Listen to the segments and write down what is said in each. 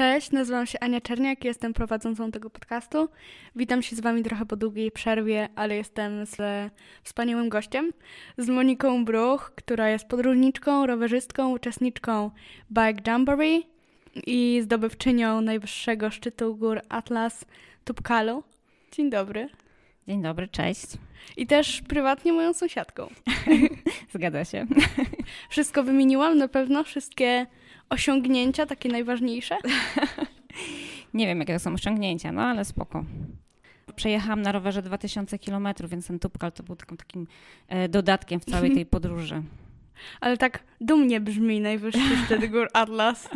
Cześć, nazywam się Ania Czerniak, jestem prowadzącą tego podcastu. Witam się z Wami trochę po długiej przerwie, ale jestem z wspaniałym gościem, z Moniką Bruch, która jest podróżniczką, rowerzystką, uczestniczką Bike Jamboree i zdobywczynią najwyższego szczytu gór Atlas Tupkalu. Dzień dobry. Dzień dobry, cześć. I też prywatnie moją sąsiadką. Zgadza się. Wszystko wymieniłam, na pewno wszystkie osiągnięcia, takie najważniejsze? Nie wiem, jakie to są osiągnięcia, no ale spoko. Przejechałam na rowerze 2000 km, więc ten Tupkal to był takim, takim e, dodatkiem w całej tej podróży. Ale tak dumnie brzmi najwyższy szczyt gór Atlas.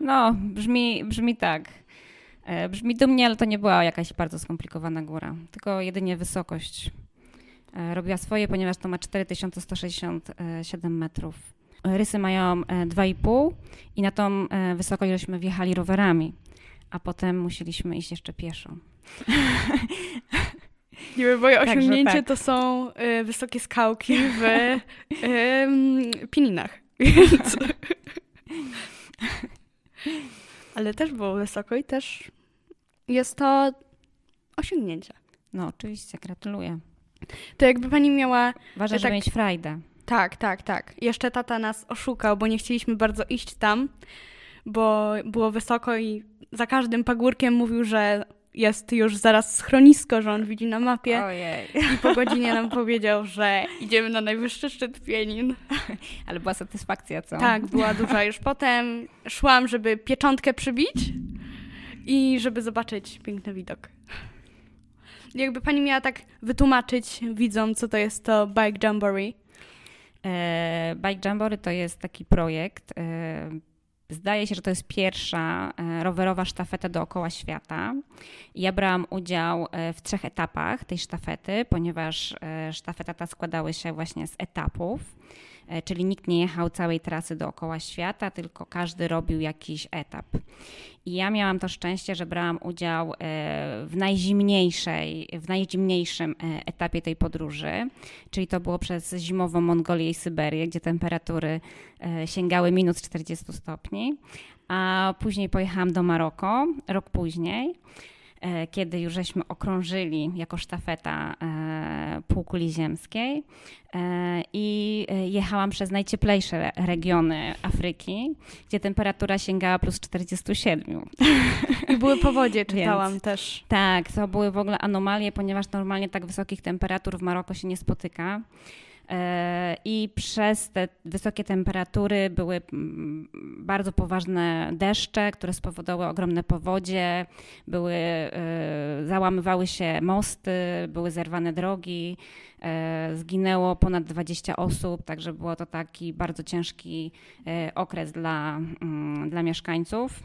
No, brzmi, brzmi tak. E, brzmi dumnie, ale to nie była jakaś bardzo skomplikowana góra, tylko jedynie wysokość. E, robiła swoje, ponieważ to ma 4167 metrów. Rysy mają 2,5 e, i na tą wysokość żeśmy wjechali rowerami, a potem musieliśmy iść jeszcze pieszo. Nie wiem, moje osiągnięcie tak. to są y, wysokie skałki w y, y, Pininach. Ale też było wysoko i też jest to osiągnięcie. No oczywiście, gratuluję. To jakby pani miała... Ważne, tak, żeby mieć frajdę. Tak, tak, tak. Jeszcze tata nas oszukał, bo nie chcieliśmy bardzo iść tam, bo było wysoko i za każdym pagórkiem mówił, że jest już zaraz schronisko, że on widzi na mapie. Ojej. I po godzinie nam powiedział, że idziemy na najwyższy szczyt Pienin. Ale była satysfakcja, co? Tak, była duża. Już potem szłam, żeby pieczątkę przybić i żeby zobaczyć piękny widok. Jakby pani miała tak wytłumaczyć widzom, co to jest to Bike Jamboree? E, Bike Jamboree to jest taki projekt. E, zdaje się, że to jest pierwsza e, rowerowa sztafeta dookoła świata. Ja brałam udział w trzech etapach tej sztafety, ponieważ sztafeta ta składały się właśnie z etapów. E, czyli nikt nie jechał całej trasy dookoła świata, tylko każdy robił jakiś etap. I ja miałam to szczęście, że brałam udział e, w najzimniejszej, w najzimniejszym e, etapie tej podróży, czyli to było przez zimową Mongolię i Syberię, gdzie temperatury sięgały minus 40 stopni, a później pojechałam do Maroko, rok później. E, kiedy już żeśmy okrążyli jako sztafeta e, półkuli ziemskiej e, i jechałam przez najcieplejsze regiony Afryki, gdzie temperatura sięgała plus 47. I były powodzie, czytałam Więc, też. Tak, to były w ogóle anomalie, ponieważ normalnie tak wysokich temperatur w Maroko się nie spotyka. E, I przez te wysokie temperatury były mm, bardzo poważne deszcze, które spowodowały ogromne powodzie, były, e, załamywały się mosty, były zerwane drogi, e, zginęło ponad 20 osób, także było to taki bardzo ciężki okres dla, mm, dla mieszkańców.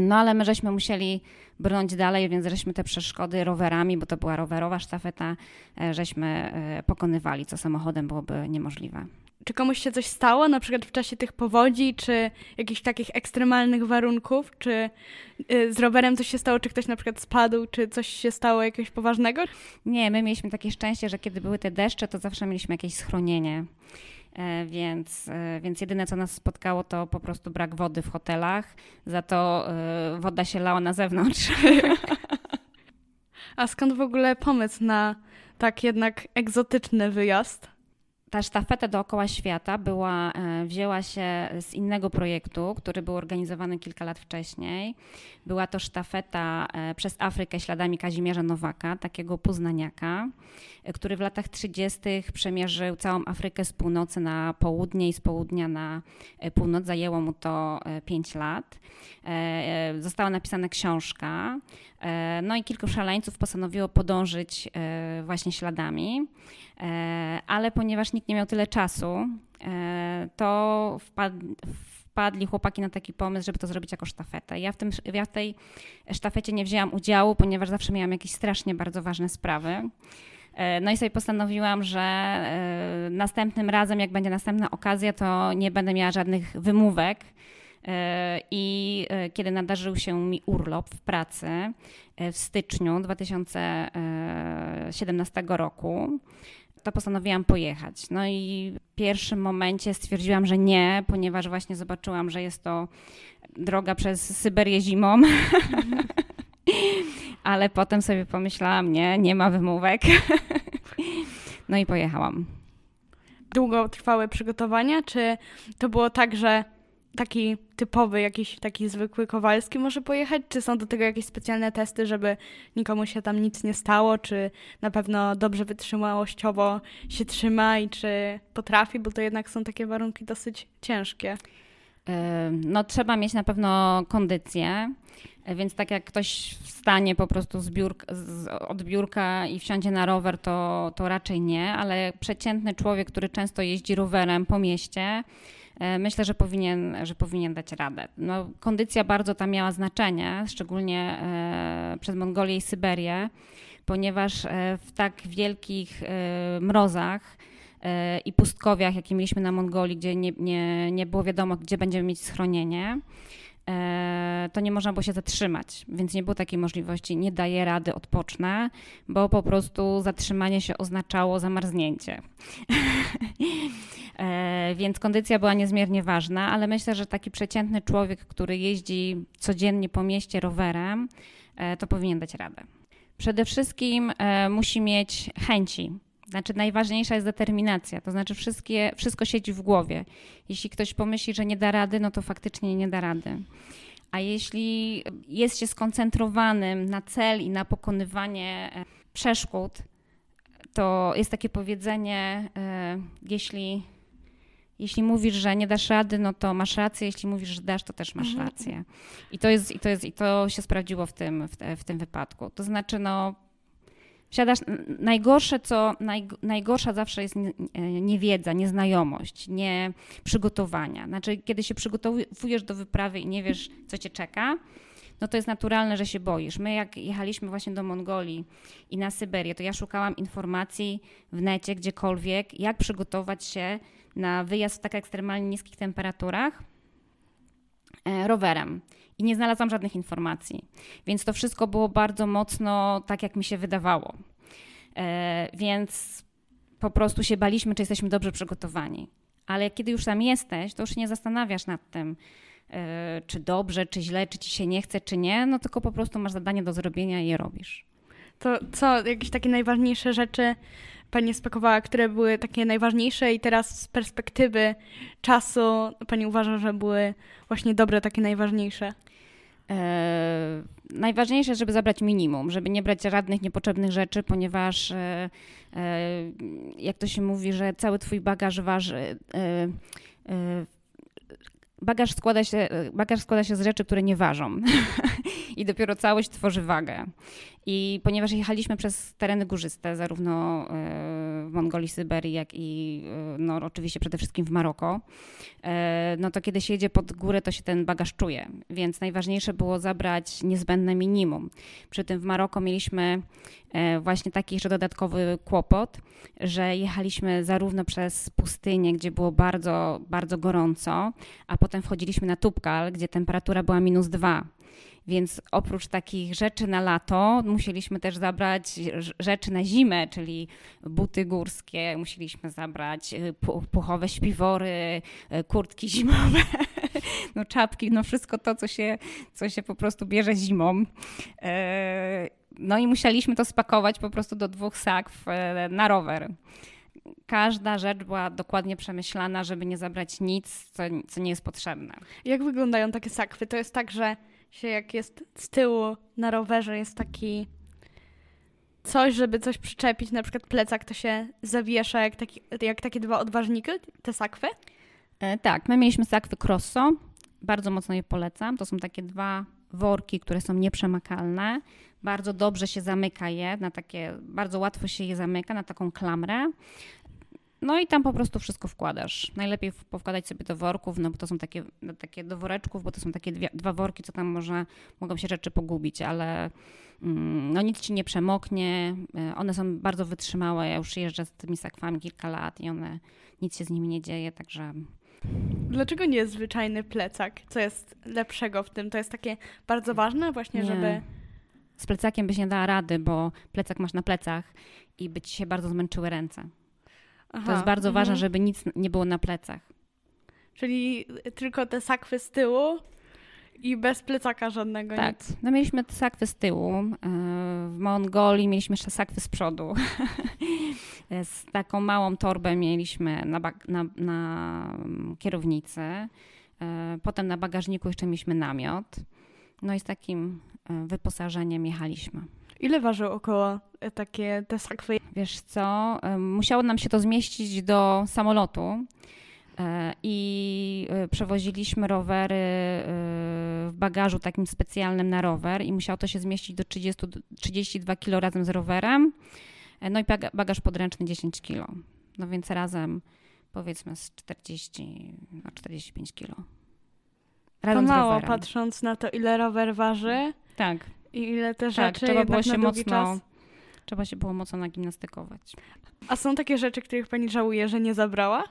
No ale my żeśmy musieli brnąć dalej, więc żeśmy te przeszkody rowerami, bo to była rowerowa sztafeta, e, żeśmy e, pokonywali, co samochodem byłoby niemożliwe. Czy komuś się coś stało, na przykład w czasie tych powodzi, czy jakichś takich ekstremalnych warunków? Czy e, z rowerem coś się stało, czy ktoś na przykład spadł, czy coś się stało jakiegoś poważnego? Nie, my mieliśmy takie szczęście, że kiedy były te deszcze, to zawsze mieliśmy jakieś schronienie. E, więc, e, więc jedyne, co nas spotkało, to po prostu brak wody w hotelach. Za to e, woda się lała na zewnątrz. A skąd w ogóle pomysł na tak jednak egzotyczny wyjazd? Ta sztafeta dookoła świata była, e, wzięła się z innego projektu, który był organizowany kilka lat wcześniej. Była to sztafeta e, przez Afrykę śladami Kazimierza Nowaka, takiego poznaniaka, e, który w latach 30. przemierzył całą Afrykę z północy na południe i z południa na północ. Zajęło mu to 5 lat. Została napisana książka, no i kilku szaleńców postanowiło podążyć właśnie śladami. E, ale ponieważ nikt nie miał tyle czasu, e, to wpadli chłopaki na taki pomysł, żeby to zrobić jako sztafetę. Ja w, tym, ja w tej sztafecie nie wzięłam udziału, ponieważ zawsze miałam jakieś strasznie bardzo ważne sprawy. E, no i sobie postanowiłam, że następnym razem, jak będzie następna okazja, to nie będę miała żadnych wymówek. I kiedy nadarzył się mi urlop w pracy w styczniu 2017 roku, to postanowiłam pojechać. No i w pierwszym momencie stwierdziłam, że nie, ponieważ właśnie zobaczyłam, że jest to droga przez Syberię zimą. Ale potem sobie pomyślałam, nie, nie ma wymówek. no i pojechałam. Długo trwały przygotowania, czy to było tak, że taki typowy, jakiś taki zwykły Kowalski może pojechać? Czy są do tego jakieś specjalne testy, żeby nikomu się tam nic nie stało? Czy na pewno dobrze wytrzymałościowo się trzyma i czy potrafi? Bo to jednak są takie warunki dosyć ciężkie. No, trzeba mieć na pewno kondycję. Więc tak jak ktoś wstanie po prostu z biurka, z, od biurka i wsiądzie na rower, to, to raczej nie, ale przeciętny człowiek, który często jeździ rowerem po mieście, E, myślę, że powinien, że powinien dać radę. No, kondycja bardzo tam miała znaczenie, szczególnie e, przez Mongolię i Syberię, ponieważ e, w tak wielkich mrozach i pustkowiach, jakie mieliśmy na Mongolii, gdzie nie, nie, nie było wiadomo, gdzie będziemy mieć schronienie, to nie można było się zatrzymać, więc nie było takiej możliwości, nie daję rady, odpocznę, bo po prostu zatrzymanie się oznaczało zamarznięcie. E, więc kondycja była niezmiernie ważna, ale myślę, że taki przeciętny człowiek, który jeździ codziennie po mieście rowerem, e, to powinien dać radę. Przede wszystkim e, musi mieć chęci. Znaczy, najważniejsza jest determinacja, to znaczy wszystkie, wszystko siedzi w głowie. Jeśli ktoś pomyśli, że nie da rady, no to faktycznie nie da rady. A jeśli jest się skoncentrowanym na cel i na pokonywanie przeszkód, to jest takie powiedzenie, jeśli jeśli mówisz, że nie dasz rady, no to masz rację, jeśli mówisz, że dasz, to też masz mhm. rację. I to jest, i to jest, i to się sprawdziło w tym, w, w tym wypadku. To znaczy, no, Wsiadasz, najgorsze co, naj, najgorsza zawsze jest niewiedza, nieznajomość, nie przygotowania. Znaczy, kiedy się przygotowujesz do wyprawy i nie wiesz, co cię czeka, no to jest naturalne, że się boisz. My jak jechaliśmy właśnie do Mongolii i na Syberię, to ja szukałam informacji w necie, gdziekolwiek, jak przygotować się na wyjazd w tak ekstremalnie niskich temperaturach e, rowerem. I nie znalazłam żadnych informacji. Więc to wszystko było bardzo mocno tak, jak mi się wydawało. E, więc po prostu się baliśmy, czy jesteśmy dobrze przygotowani. Ale kiedy już tam jesteś, to już nie zastanawiasz nad tym, e, czy dobrze, czy źle, czy ci się nie chce, czy nie, no tylko po prostu masz zadanie do zrobienia i je robisz. To co, jakieś takie najważniejsze rzeczy Pani spakowała, które były takie najważniejsze i teraz z perspektywy czasu Pani uważa, że były właśnie dobre, takie najważniejsze? E, najważniejsze, żeby zabrać minimum, żeby nie brać żadnych niepotrzebnych rzeczy, ponieważ e, e, jak to się mówi, że cały twój bagaż waży e, e, bagaż składa się, bagaż składa się z rzeczy, które nie ważą. I dopiero całość tworzy wagę. I ponieważ jechaliśmy przez tereny górzyste, zarówno e, w Mongolii, Syberii, jak i e, no, oczywiście przede wszystkim w Maroko, e, no to kiedy się jedzie pod górę, to się ten bagaż czuje. Więc najważniejsze było zabrać niezbędne minimum. Przy tym w Maroko mieliśmy właśnie taki jeszcze dodatkowy kłopot, że jechaliśmy zarówno przez pustynię, gdzie było bardzo, bardzo gorąco, a potem wchodziliśmy na Tubkal, gdzie temperatura była minus dwa. Więc oprócz takich rzeczy na lato, musieliśmy też zabrać rzeczy na zimę, czyli buty górskie, musieliśmy zabrać y, puchowe śpiwory, y, kurtki zimowe, no czapki, no wszystko to, co się, co się po prostu bierze zimą. E, no i musieliśmy to spakować po prostu do dwóch sakw na rower każda rzecz była dokładnie przemyślana, żeby nie zabrać nic, co, co nie jest potrzebne. Jak wyglądają takie sakwy? To jest tak, że się jak jest z tyłu na rowerze jest taki coś, żeby coś przyczepić, na przykład plecak, to się zawiesza jak, taki, jak takie dwa odważniki, te sakwy? E, tak, my mieliśmy sakwy Crosso, bardzo mocno je polecam. To są takie dwa worki, które są nieprzemakalne. Bardzo dobrze się zamyka je, na takie, bardzo łatwo się je zamyka na taką klamrę. No i tam po prostu wszystko wkładasz. Najlepiej powkładać sobie do worków, no bo to są takie, no, takie do woreczków, bo to są takie dwie, dwa worki, co tam można, mogą się rzeczy pogubić, ale mm, no nic ci nie przemoknie. E, one są bardzo wytrzymałe. Ja już jeżdżę z tymi sakwami kilka lat i one, nic się z nimi nie dzieje, także... Dlaczego nie zwyczajny plecak? Co jest lepszego w tym? To jest takie bardzo ważne właśnie, nie. żeby... Z plecakiem byś nie dała rady, bo plecak masz na plecach i by ci się bardzo zmęczyły ręce. Aha, to jest bardzo mhm. ważne, żeby nic nie było na plecach. Czyli tylko te sakwy z tyłu i bez plecaka żadnego. Tak. Nic. No mieliśmy sakwy z tyłu. E, w Mongolii mieliśmy jeszcze sakwy z przodu. z taką małą torbę mieliśmy na, na, na kierownicy. E, potem na bagażniku jeszcze mieliśmy namiot. No i z takim wyposażeniem jechaliśmy. Ile ważył około takie te sakwy? Wiesz co, musiało nam się to zmieścić do samolotu. E, i e, przewoziliśmy rowery e, w bagażu takim specjalnym na rower i musiało to się zmieścić do 30, 32 kg razem z rowerem. No i bagaż podręczny 10 kg. No więc razem powiedzmy z 40 na 45 kg. Razem to mało, patrząc na to, ile rower waży. Tak. I ile te tak, rzeczy tak, trzeba było się mocno, czas. Trzeba się było mocno nagimnastykować. A są takie rzeczy, których pani żałuje, że nie zabrała?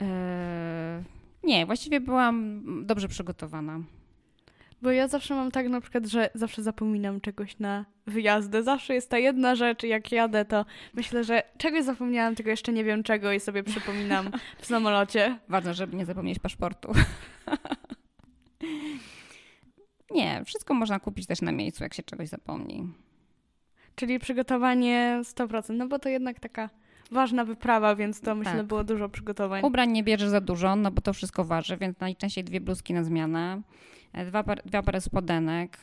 Eee, nie, właściwie byłam dobrze przygotowana. Bo ja zawsze mam tak na przykład, że zawsze zapominam czegoś na wyjazdy. Zawsze jest ta jedna rzecz, jak jadę, to myślę, że czegoś zapomniałam, tylko jeszcze nie wiem czego i sobie przypominam w samolocie. Ważne, żeby nie zapomnieć paszportu. nie, wszystko można kupić też na miejscu, jak się czegoś zapomni. Czyli przygotowanie 100%, no bo to jednak taka ważna wyprawa, więc to myślę tak. było dużo przygotowań. Ubrań nie bierzesz za dużo, no bo to wszystko waży, więc najczęściej dwie bluzki na zmianę, e, dwa, par, dwa pary spodenek,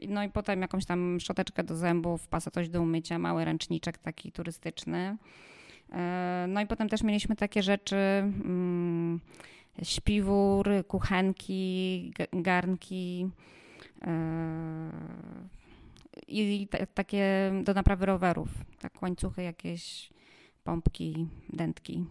yy, no i potem jakąś tam szczoteczkę do zębów, coś do umycia, mały ręczniczek taki turystyczny. Yy, no i potem też mieliśmy takie rzeczy, yy, śpiwór, kuchenki, garnki, i takie do naprawy rowerów, tak łańcuchy jakieś, pompki, dętki.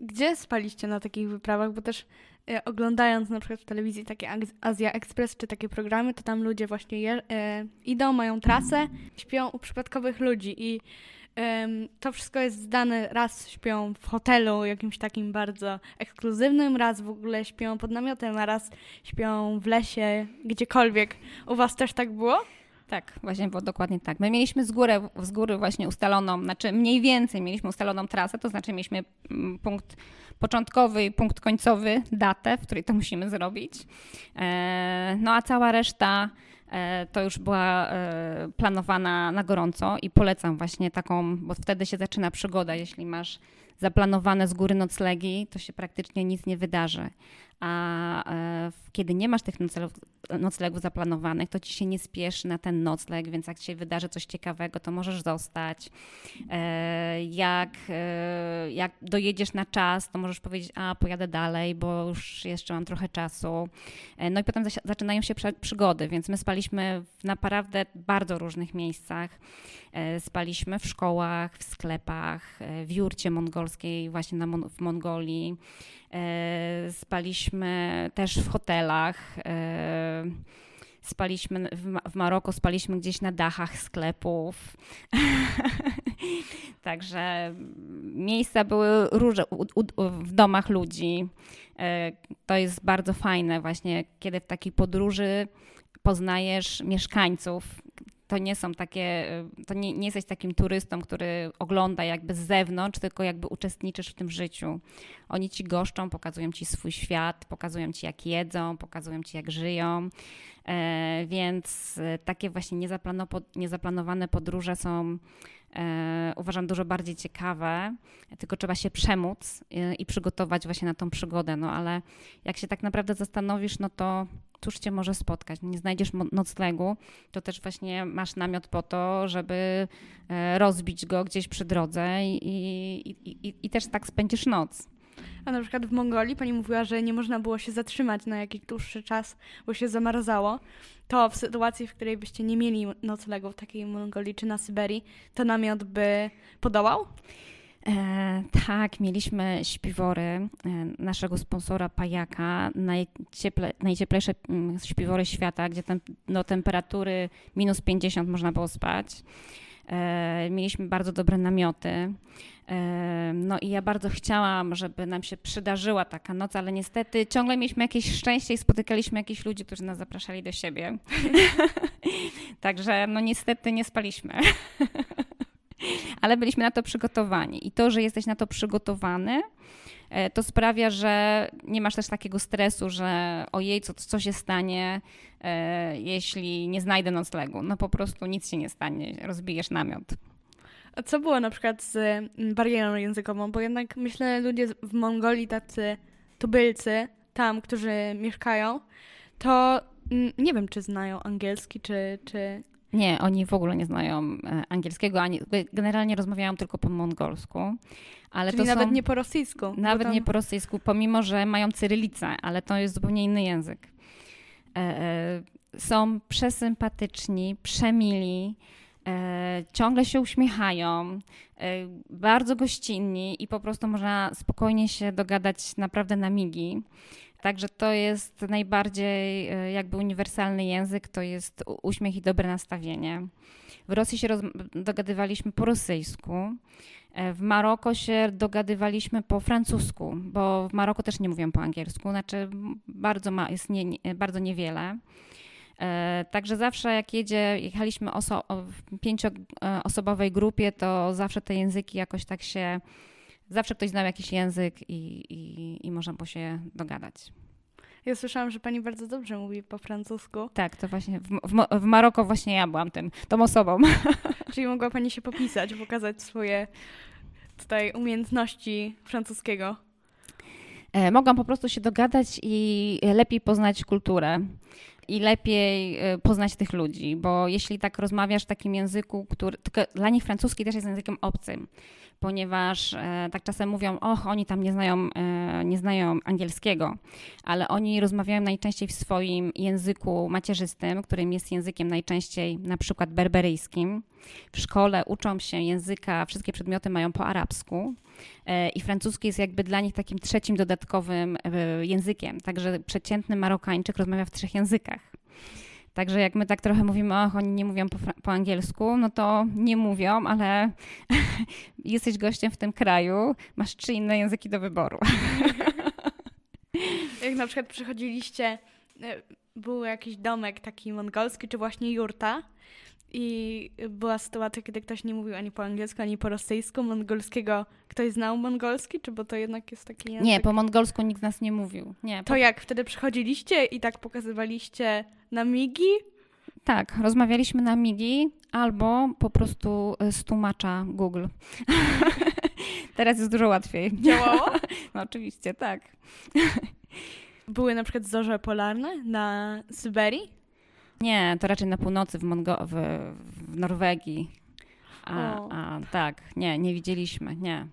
Gdzie spaliście na takich wyprawach? Bo też e, oglądając na przykład w telewizji takie Azja Express czy takie programy, to tam ludzie właśnie je, e, idą, mają trasę, śpią u przypadkowych ludzi i to wszystko jest zdane, raz śpią w hotelu jakimś takim bardzo ekskluzywnym, raz w ogóle śpią pod namiotem, a raz śpią w lesie, gdziekolwiek. U was też tak było? Tak, właśnie było dokładnie tak. My mieliśmy z góry, z góry właśnie ustaloną, znaczy mniej więcej mieliśmy ustaloną trasę, to znaczy mieliśmy mm, punkt początkowy i punkt końcowy, datę, w której to musimy zrobić. E, no a cała reszta to już była e, planowana na gorąco i polecam właśnie taką, bo wtedy się zaczyna przygoda. Jeśli masz zaplanowane z góry noclegi, to się praktycznie nic nie wydarzy a e, kiedy nie masz tych noclegów zaplanowanych, to ci się nie spieszy na ten nocleg, więc jak się wydarzy coś ciekawego, to możesz zostać. E, jak, e, jak dojedziesz na czas, to możesz powiedzieć, a pojadę dalej, bo już jeszcze mam trochę czasu. No i potem zaczynają się przygody, więc my spaliśmy w naprawdę bardzo różnych miejscach. Spaliśmy w szkołach, w sklepach, w jurcie mongolskiej, właśnie na, w Mongolii. E, spaliśmy też w hotelach. Spaliśmy w, Maroko, spaliśmy gdzieś na dachach sklepów. Także miejsca były różne w domach ludzi. E, to jest bardzo fajne właśnie, kiedy w takiej podróży poznajesz mieszkańców to nie są takie, y, to nie, nie jesteś takim turystą, który ogląda jakby z zewnątrz, tylko jakby uczestniczysz w tym życiu. Oni ci goszczą, pokazują ci swój świat, pokazują ci jak jedzą, pokazują ci jak żyją. E, więc y, takie właśnie niezaplanowane podróże są e, uważam dużo bardziej ciekawe, tylko trzeba się przemóc y, i przygotować właśnie na tą przygodę. No ale jak się tak naprawdę zastanowisz, no to cóż cię może spotkać? Nie znajdziesz noclegu, to też właśnie masz namiot po to, żeby e, rozbić go gdzieś przy drodze i, i, i, i też tak spędzisz noc. A na przykład w Mongolii pani mówiła, że nie można było się zatrzymać na jakiś dłuższy czas, bo się zamarzało. To w sytuacji, w której byście nie mieli noclegu w takiej Mongolii czy na Syberii, to namiot by podołał? E, tak, mieliśmy śpiwory e, naszego sponsora Pajaka, najcieple, najcieplejsze mm, śpiwory świata, gdzie tem, do temperatury minus 50 można było spać. E, mieliśmy bardzo dobre namioty. E, no i ja bardzo chciałam, żeby nam się przydarzyła taka noc, ale niestety ciągle mieliśmy jakieś szczęście i spotykaliśmy jakichś ludzi, którzy nas zapraszali do siebie. Także no niestety nie spaliśmy. ale byliśmy na to przygotowani. I to, że jesteś na to przygotowany, e, to sprawia, że nie masz też takiego stresu, że ojej, co, co się stanie, e, jeśli nie znajdę noclegu. No po prostu nic się nie stanie, rozbijesz namiot. A co było na przykład z mm, barierą językową? Bo jednak myślę, ludzie w Mongolii, tacy tubylcy, tam, którzy mieszkają, to mm, nie wiem, czy znają angielski, czy, czy nie, oni w ogóle nie znają e, angielskiego, ani generalnie rozmawiają tylko po mongolsku. Ale Czyli to nawet są, nie po rosyjsku. Nawet tam... nie po rosyjsku, pomimo że mają cyrylicę, ale to jest zupełnie inny język. E, e, są przesympatyczni, przemili, e, ciągle się uśmiechają, e, bardzo gościnni i po prostu można spokojnie się dogadać naprawdę na migi. Także to jest najbardziej e, jakby uniwersalny język, to jest uśmiech i dobre nastawienie. W Rosji się dogadywaliśmy po rosyjsku. E, w Maroko się dogadywaliśmy po francusku, bo w Maroku też nie mówią po angielsku, znaczy bardzo ma, jest nie, bardzo niewiele. E, także zawsze jak jedzie, jechaliśmy oso w pięcioosobowej grupie, to zawsze te języki jakoś tak się zawsze ktoś znał jakiś język i, i, i można było się dogadać. Ja słyszałam, że pani bardzo dobrze mówi po francusku. Tak, to właśnie w, w, w Maroko właśnie ja byłam tym, tą osobą. Czyli mogła pani się popisać, pokazać swoje tutaj umiejętności francuskiego. E, mogłam po prostu się dogadać i lepiej poznać kulturę i lepiej e, poznać tych ludzi, bo jeśli tak rozmawiasz w takim języku, który tylko dla nich francuski też jest językiem obcym, ponieważ e, tak czasem mówią, och, oni tam nie znają, e, nie znają angielskiego, ale oni rozmawiają najczęściej w swoim języku macierzystym, którym jest językiem najczęściej na przykład berberyjskim. W szkole uczą się języka, wszystkie przedmioty mają po arabsku e, i francuski jest jakby dla nich takim trzecim dodatkowym językiem. Także przeciętny Marokańczyk rozmawia w trzech językach. Także jak my tak trochę mówimy, ach, oni nie mówią po, po angielsku, no to nie mówią, ale jesteś gościem w tym kraju, masz trzy inne języki do wyboru. jak na przykład przychodziliście, e, był jakiś domek taki mongolski, czy właśnie jurta, i była sytuacja, kiedy ktoś nie mówił ani po angielsku, ani po rosyjsku. Mongolskiego ktoś znał mongolski, czy bo to jednak jest taki język? Nie, po mongolsku nikt z nas nie mówił. Nie, po... To jak wtedy przychodziliście i tak pokazywaliście na migi? Tak, rozmawialiśmy na migi albo po prostu z tłumacza Google. Teraz jest dużo łatwiej. Działało? no oczywiście, tak. Były na przykład zorze polarne na Syberii? Nie, to raczej na północy w, Mongo w, w Norwegii. A, a, tak, nie, nie widzieliśmy, nie.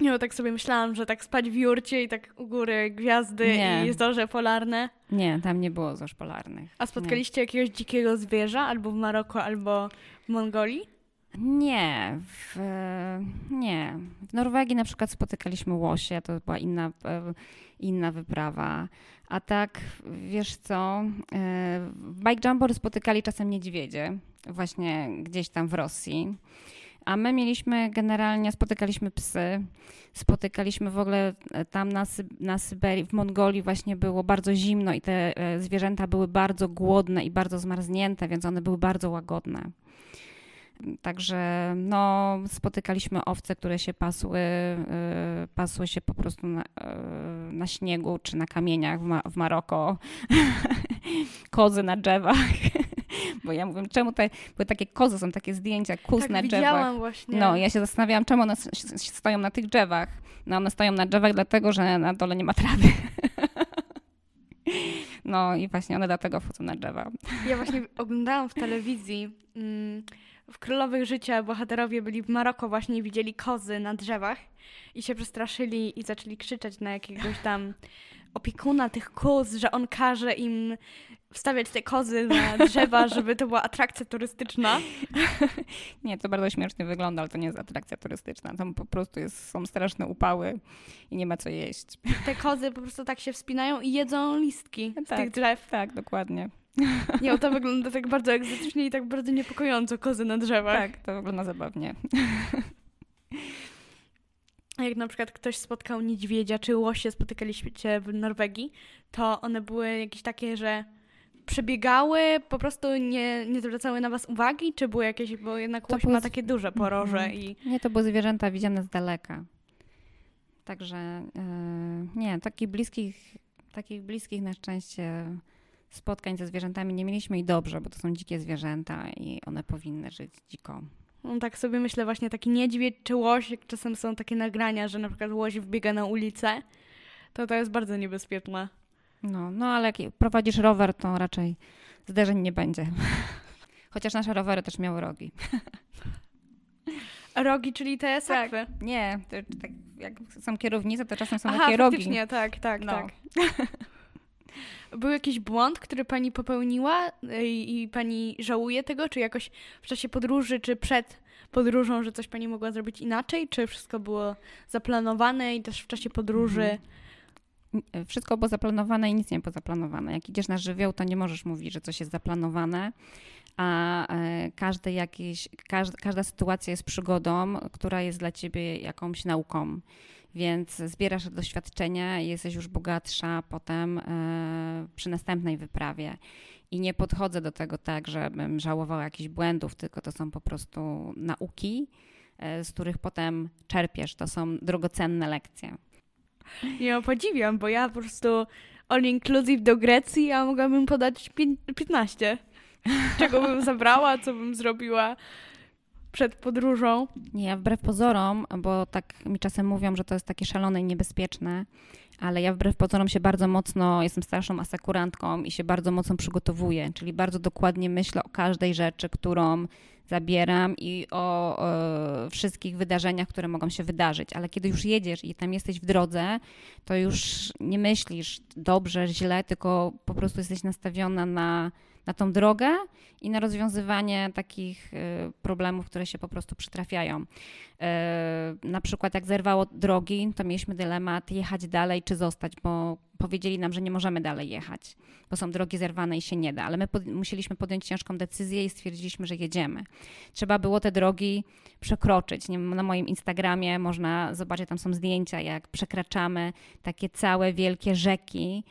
Nie, no tak sobie myślałam, że tak spać w jurcie i tak u góry gwiazdy nie. i zorze polarne. Nie, tam nie było zorz polarnych. A spotkaliście nie. jakiegoś dzikiego zwierza albo w Maroku, albo w Mongolii? Nie, w, nie. W Norwegii na przykład spotykaliśmy łosie, to była inna, e, inna wyprawa. A tak, wiesz co, e, w Bike Jumper spotykali czasem niedźwiedzie, właśnie gdzieś tam w Rosji. A my mieliśmy generalnie, spotykaliśmy psy, spotykaliśmy w ogóle e, tam na, na Syberii, w Mongolii właśnie było bardzo zimno i te zwierzęta były bardzo głodne i bardzo zmarznięte, więc one były bardzo łagodne. Także no, spotykaliśmy owce, które się pasły, y, pasły się po prostu na, y, na śniegu czy na kamieniach w, Ma w Maroko, kozy na drzewach. Bo ja mówię, czemu te, bo takie kozy są takie zdjęcia, kóz tak, na drzewach. Właśnie. No, ja się zastanawiałam, czemu one stoją na tych drzewach. No, one stoją na drzewach dlatego, że na dole nie ma trawy. No i właśnie one dlatego wchodzą na drzewa. Ja właśnie oglądałam w telewizji mm, w Królowych Życia bohaterowie byli w Maroko właśnie i widzieli kozy na drzewach i się przestraszyli i zaczęli krzyczeć na jakiegoś tam opiekuna tych koz, że on każe im wstawiać te kozy na drzewa, żeby to była atrakcja turystyczna. Nie, to bardzo śmiesznie wygląda, ale to nie jest atrakcja turystyczna. Tam po prostu jest, są straszne upały i nie ma co jeść. Te kozy po prostu tak się wspinają i jedzą listki z tak, tych drzew. Tak, dokładnie. Nie, to wygląda tak bardzo egzotycznie i tak bardzo niepokojąco, kozy na drzewach. Tak, to wygląda zabawnie. Jak na przykład ktoś spotkał niedźwiedzia czy łosie, spotykaliście się w Norwegii, to one były jakieś takie, że przebiegały, po prostu nie, nie zwracały na was uwagi, czy były jakieś, bo jednak łoś ma takie duże poroże Mhm. i... Nie, to były zwierzęta widziane z daleka. Także yy, nie, takich bliskich, takich bliskich na szczęście spotkań ze zwierzętami nie mieliśmy i dobrze, bo to są dzikie zwierzęta i one powinny żyć dziko. No, tak sobie myślę właśnie taki niedźwiedź czy łoś, jak czasem są takie nagrania, że na przykład łoś wbiega na ulicę, to to jest bardzo niebezpieczne. No, no ale jak prowadzisz rower, to raczej zderzeń nie będzie. Chociaż nasze rowery też miały rogi. Rogi, czyli te sakwy. Nie, to, tak, jak są kierownice, to czasem są Aha, takie rogi. faktycznie, tak, tak, No. tak. Był jakiś błąd, który pani popełniła y, i, i pani żałuje tego, czy jakoś w czasie podróży, czy przed podróżą, że coś pani mogła zrobić inaczej, czy wszystko było zaplanowane i też w czasie podróży? Mhm. Wszystko było zaplanowane i nic nie było zaplanowane. Jak idziesz na żywioł, to nie możesz mówić, że coś jest zaplanowane, a e, każdy jakiś, każda, każda sytuacja jest przygodą, która jest dla ciebie jakąś nauką. Więc zbierasz doświadczenia i jesteś już bogatsza potem e, przy następnej wyprawie. I nie podchodzę do tego tak, żebym żałowała jakichś błędów, tylko to są po prostu nauki, e, z których potem czerpiesz. To są drogocenne lekcje. Ja podziwiam, bo ja po prostu all inclusive do Grecji, a mogłabym podać pię- 15. Czego bym zabrała, co bym zrobiła przed podróżą. Nie, ja wbrew pozorom, bo tak mi czasem mówią, że to jest takie szalone i niebezpieczne, ale ja wbrew pozorom się bardzo mocno, jestem starszą asekurantką i się bardzo mocno przygotowuję, czyli bardzo dokładnie myślę o każdej rzeczy, którą zabieram i o, e, wszystkich wydarzeniach, które mogą się wydarzyć. Ale kiedy już jedziesz i tam jesteś w drodze, to już nie myślisz dobrze, źle, tylko po prostu jesteś nastawiona na, na tą drogę i na rozwiązywanie takich e, problemów, które się po prostu przytrafiają. E, Na przykład jak zerwało drogi, to mieliśmy dylemat jechać dalej czy zostać, bo powiedzieli nam, że nie możemy dalej jechać, bo są drogi zerwane i się nie da, ale my pod, musieliśmy podjąć ciężką decyzję i stwierdziliśmy, że jedziemy. Trzeba było te drogi przekroczyć. Nie, na moim Instagramie można zobaczyć, tam są zdjęcia, jak przekraczamy takie całe wielkie rzeki,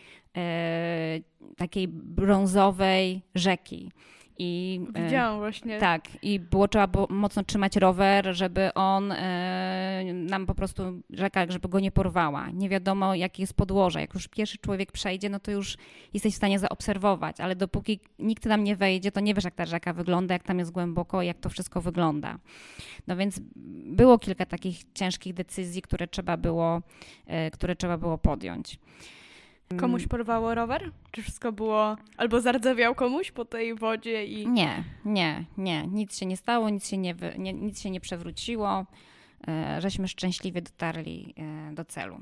takiej brązowej rzeki. I, e, Widziałam właśnie. tak, i było trzeba było mocno trzymać rower, żeby on e, nam po prostu, rzeka, żeby go nie porwała. Nie wiadomo, jakie jest podłoże. Jak już pierwszy człowiek przejdzie, no to już jesteś w stanie zaobserwować, ale dopóki nikt tam nie wejdzie, to nie wiesz, jak ta rzeka wygląda, jak tam jest głęboko jak to wszystko wygląda. No więc było kilka takich ciężkich decyzji, które trzeba było, e, które trzeba było podjąć. Komuś porwało rower? Czy wszystko było... Albo zardzewiał komuś po tej wodzie i... Nie, nie, nie. Nic się nie stało, nic się nie, wy, nie, nic się nie przewróciło. E, żeśmy szczęśliwie dotarli e, do celu.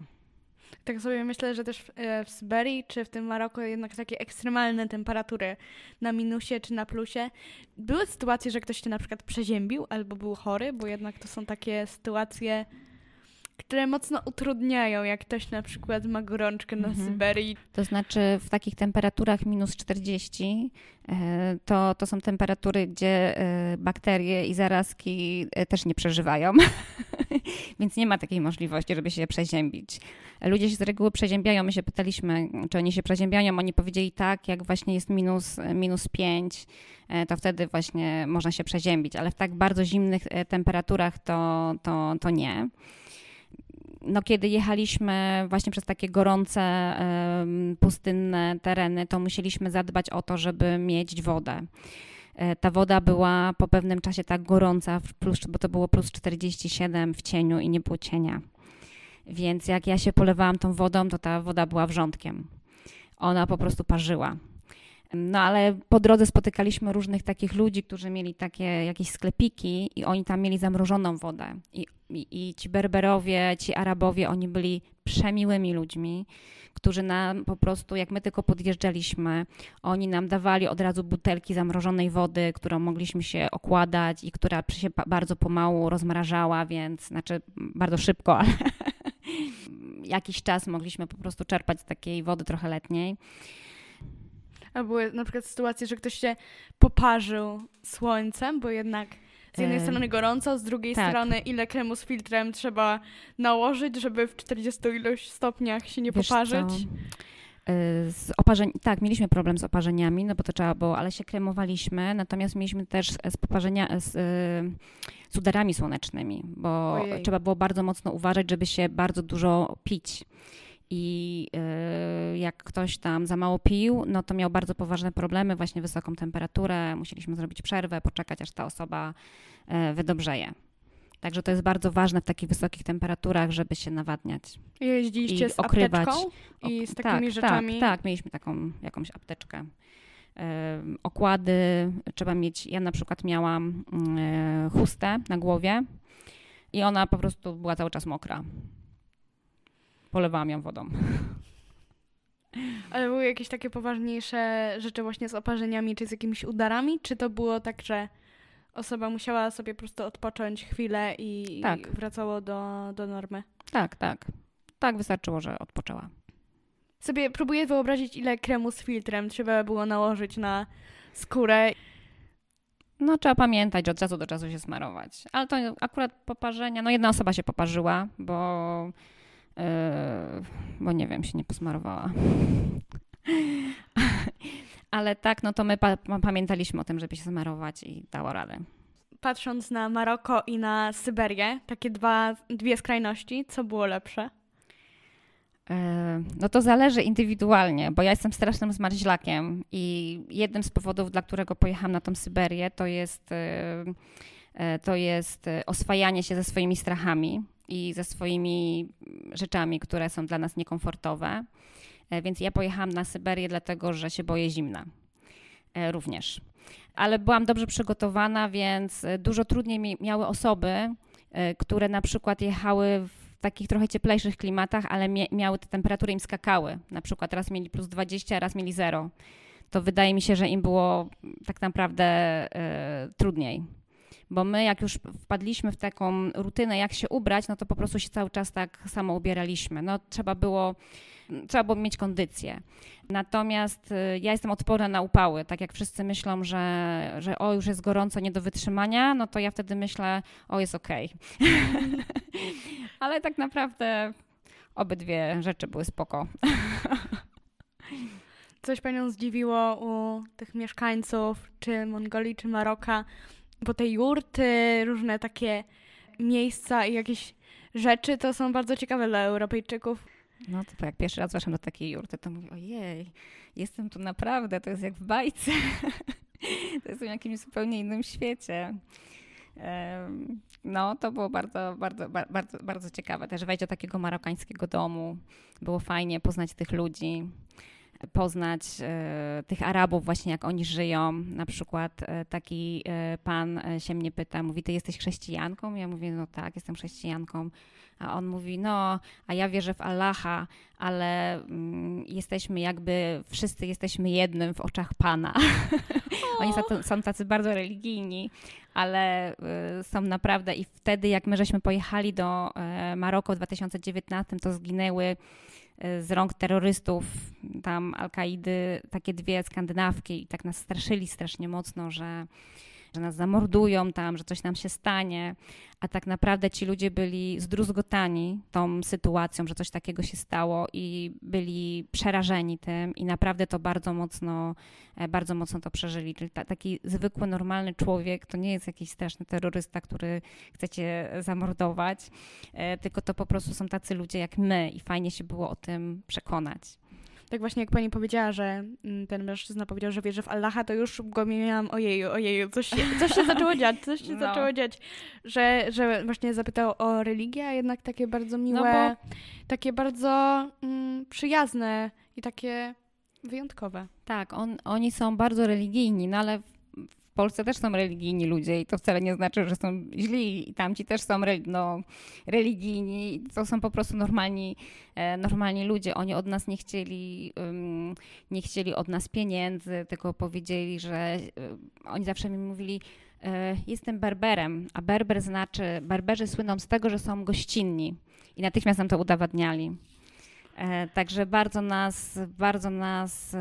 Tak sobie myślę, że też w, e, w Syberii czy w tym Maroku jednak takie ekstremalne temperatury na minusie czy na plusie. Były sytuacje, że ktoś się na przykład przeziębił albo był chory, bo jednak to są takie sytuacje, które mocno utrudniają, jak ktoś na przykład ma gorączkę na Mhm. Syberii. To znaczy w takich temperaturach minus 40 e, to, to są temperatury, gdzie e, bakterie i zarazki e, też nie przeżywają, więc nie ma takiej możliwości, żeby się przeziębić. Ludzie się z reguły przeziębiają, my się pytaliśmy, czy oni się przeziębiają, oni powiedzieli tak, jak właśnie jest minus, minus 5, e, to wtedy właśnie można się przeziębić, ale w tak bardzo zimnych temperaturach to, to, to nie no, kiedy jechaliśmy właśnie przez takie gorące, pustynne tereny, to musieliśmy zadbać o to, żeby mieć wodę. E, Ta woda była po pewnym czasie tak gorąca, plus, bo to było plus 47 w cieniu i nie było cienia. Więc jak ja się polewałam tą wodą, to ta woda była wrzątkiem. Ona po prostu parzyła. No ale po drodze spotykaliśmy różnych takich ludzi, którzy mieli takie jakieś sklepiki i oni tam mieli zamrożoną wodę. I, i, i ci Berberowie, ci Arabowie, oni byli przemiłymi ludźmi, którzy nam po prostu, jak my tylko podjeżdżaliśmy, oni nam dawali od razu butelki zamrożonej wody, którą mogliśmy się okładać i która się bardzo pomału rozmrażała, więc znaczy bardzo szybko, ale jakiś czas mogliśmy po prostu czerpać z takiej wody trochę letniej. A były na przykład sytuacje, że ktoś się poparzył słońcem, bo jednak z jednej Em, strony gorąco, z drugiej tak. strony ile kremu z filtrem trzeba nałożyć, żeby w 40 ilość stopniach się nie Wiesz poparzyć. co? z oparzeń, tak, mieliśmy problem z oparzeniami, no bo to trzeba było, ale się kremowaliśmy, natomiast mieliśmy też z poparzenia, z, z udarami słonecznymi, bo Ojej. trzeba było bardzo mocno uważać, żeby się bardzo dużo pić. I jak ktoś tam za mało pił, no to miał bardzo poważne problemy, właśnie wysoką temperaturę, musieliśmy zrobić przerwę, poczekać aż ta osoba wydobrzeje. Także to jest bardzo ważne w takich wysokich temperaturach, żeby się nawadniać. Jeździliście i z okrywać. apteczką i z takimi tak, rzeczami? Tak, tak, mieliśmy taką jakąś apteczkę. E, okłady trzeba mieć. Ja na przykład miałam chustę na głowie i ona po prostu była cały czas mokra. Polewałam ją wodą. Ale były jakieś takie poważniejsze rzeczy właśnie z oparzeniami czy z jakimiś udarami? Czy to było tak, że osoba musiała sobie po prostu odpocząć chwilę i, tak. wracało do, do normy. Tak, tak. Tak wystarczyło, że odpoczęła. Sobie próbuję wyobrazić, ile kremu z filtrem trzeba było nałożyć na skórę. No trzeba pamiętać, że od czasu do czasu się smarować. Ale to akurat poparzenia, no jedna osoba się poparzyła, bo bo nie wiem, się nie posmarowała. Ale tak, no to my pa pamiętaliśmy o tym, żeby się zamarować i dało radę. Patrząc na Maroko i na Syberię, takie dwa, dwie skrajności, co było lepsze? E, no to zależy indywidualnie, bo ja jestem strasznym zmarzlakiem i jednym z powodów, dla którego pojechałam na tą Syberię, to jest, e, to jest oswajanie się ze swoimi strachami i ze swoimi rzeczami, które są dla nas niekomfortowe. E, więc ja pojechałam na Syberię, dlatego że się boję zimna e, również. Ale byłam dobrze przygotowana, więc e, dużo trudniej miały osoby, które na przykład jechały w takich trochę cieplejszych klimatach, ale miały te temperatury im skakały. Na przykład raz mieli plus 20, a raz mieli 0. To wydaje mi się, że im było tak naprawdę trudniej bo my jak już wpadliśmy w taką rutynę, jak się ubrać, no to po prostu się cały czas tak samo ubieraliśmy. No trzeba było, trzeba było mieć kondycję. Natomiast y, ja jestem odporna na upały, tak jak wszyscy myślą, że, że o już jest gorąco, nie do wytrzymania, no to ja wtedy myślę, o jest okej. Okay. Ale tak naprawdę obydwie rzeczy były spoko. Coś panią zdziwiło u tych mieszkańców, czy Mongolii, czy Maroka, bo te jurty, różne takie miejsca i jakieś rzeczy to są bardzo ciekawe dla Europejczyków. No to jak pierwszy raz weszłam do takiej jurty, to mówię, ojej, jestem tu naprawdę, to jest jak w bajce. to jest w jakimś zupełnie innym świecie. No, to było bardzo, bardzo, bardzo, bardzo ciekawe. Też wejść do takiego marokańskiego domu. Było fajnie poznać tych ludzi poznać e, tych Arabów właśnie, jak oni żyją. Na przykład e, taki e, pan się mnie pyta, mówi, ty jesteś chrześcijanką? Ja mówię, no tak, jestem chrześcijanką. A on mówi, no, a ja wierzę w Allaha, ale mm, jesteśmy jakby, wszyscy jesteśmy jednym w oczach Pana. Oni są, są, tacy bardzo religijni, ale y, są naprawdę i wtedy, jak my żeśmy pojechali do y, Maroko w 2019, to zginęły z rąk terrorystów, tam Al-Kaidy, takie dwie skandynawki i tak nas straszyli strasznie mocno, że że nas zamordują tam, że coś nam się stanie, a tak naprawdę ci ludzie byli zdruzgotani tą sytuacją, że coś takiego się stało i byli przerażeni tym i naprawdę to bardzo mocno, e, bardzo mocno to przeżyli. Czyli ta, taki zwykły, normalny człowiek to nie jest jakiś straszny terrorysta, który chce cię zamordować, e, tylko to po prostu są tacy ludzie jak my i fajnie się było o tym przekonać tak właśnie jak pani powiedziała, że mm, ten mężczyzna powiedział, że wierzy w Allaha, to już go miałam, ojeju, ojeju, coś się, coś się zaczęło dziać, coś się no. zaczęło dziać, że, że właśnie zapytał o religię, a jednak takie bardzo no miłe, no bo... takie bardzo mm, przyjazne i takie wyjątkowe. Tak, on, oni są bardzo religijni, no ale Polsce też są religijni ludzie i to wcale nie znaczy, że są źli i tamci też są no, religijni. To są po prostu normalni, e, normalni ludzie. Oni od nas nie chcieli, nie chcieli od nas pieniędzy, tylko powiedzieli, że um, oni zawsze mi mówili, e, jestem berberem, a berber znaczy, berberzy słyną z tego, że są gościnni i natychmiast nam to udowadniali. E, także bardzo nas, bardzo nas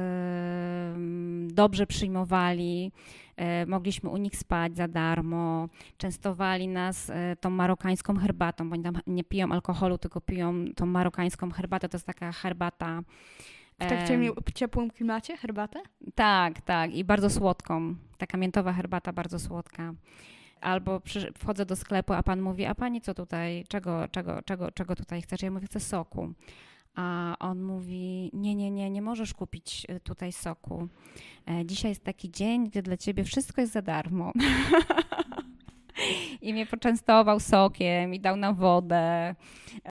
dobrze przyjmowali. E, mogliśmy u nich spać za darmo. Częstowali nas e, tą marokańską herbatą, bo oni tam nie piją alkoholu, tylko piją tą marokańską herbatę. To jest taka herbata W tak ciemni- ciepłym klimacie herbatę? Tak, tak. I bardzo słodką. Taka miętowa herbata, bardzo słodka. Albo przy, wchodzę do sklepu, a pan mówi, a pani co tutaj, czego, czego, czego, czego tutaj chcesz? Ja mówię, chcę soku. A on mówi: Nie, nie, nie, nie możesz kupić y, tutaj soku. E, dzisiaj jest taki dzień, gdzie dla ciebie wszystko jest za darmo. I mnie poczęstował sokiem i dał na wodę.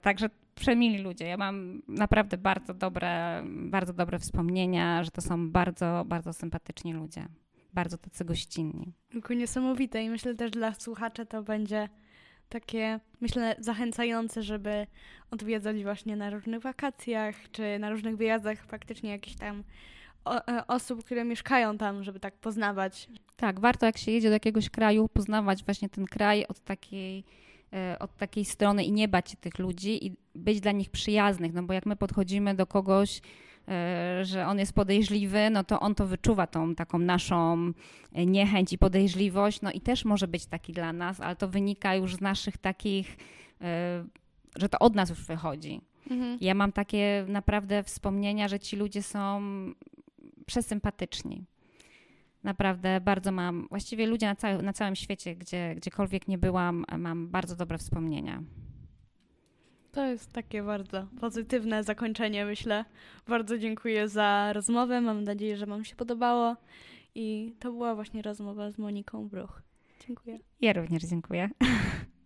Także przemili ludzie. Ja mam naprawdę bardzo dobre, bardzo dobre wspomnienia, że to są bardzo, bardzo sympatyczni ludzie. Bardzo tacy gościnni. Niesamowite i myślę też dla słuchaczy to będzie takie, myślę, zachęcające, żeby odwiedzać właśnie na różnych wakacjach, czy na różnych wyjazdach faktycznie jakieś tam e, osób, które mieszkają tam, żeby tak poznawać. Tak, warto jak się jedzie do jakiegoś kraju, poznawać właśnie ten kraj od takiej, e, od takiej strony i nie bać się tych ludzi i być dla nich przyjaznych, no bo jak my podchodzimy do kogoś, że on jest podejrzliwy, no to on to wyczuwa tą taką naszą e, niechęć i podejrzliwość, no i też może być taki dla nas, ale to wynika już z naszych takich, e, że to od nas już wychodzi. Mhm. Ja mam takie naprawdę wspomnienia, że ci ludzie są przesympatyczni. Naprawdę bardzo mam, właściwie ludzie na, na całym świecie, gdzie, gdziekolwiek nie byłam, mam bardzo dobre wspomnienia. To jest takie bardzo pozytywne zakończenie, myślę. Bardzo dziękuję za rozmowę. Mam nadzieję, że Wam się podobało. I to była właśnie rozmowa z Moniką Bruch. Dziękuję. Ja również dziękuję.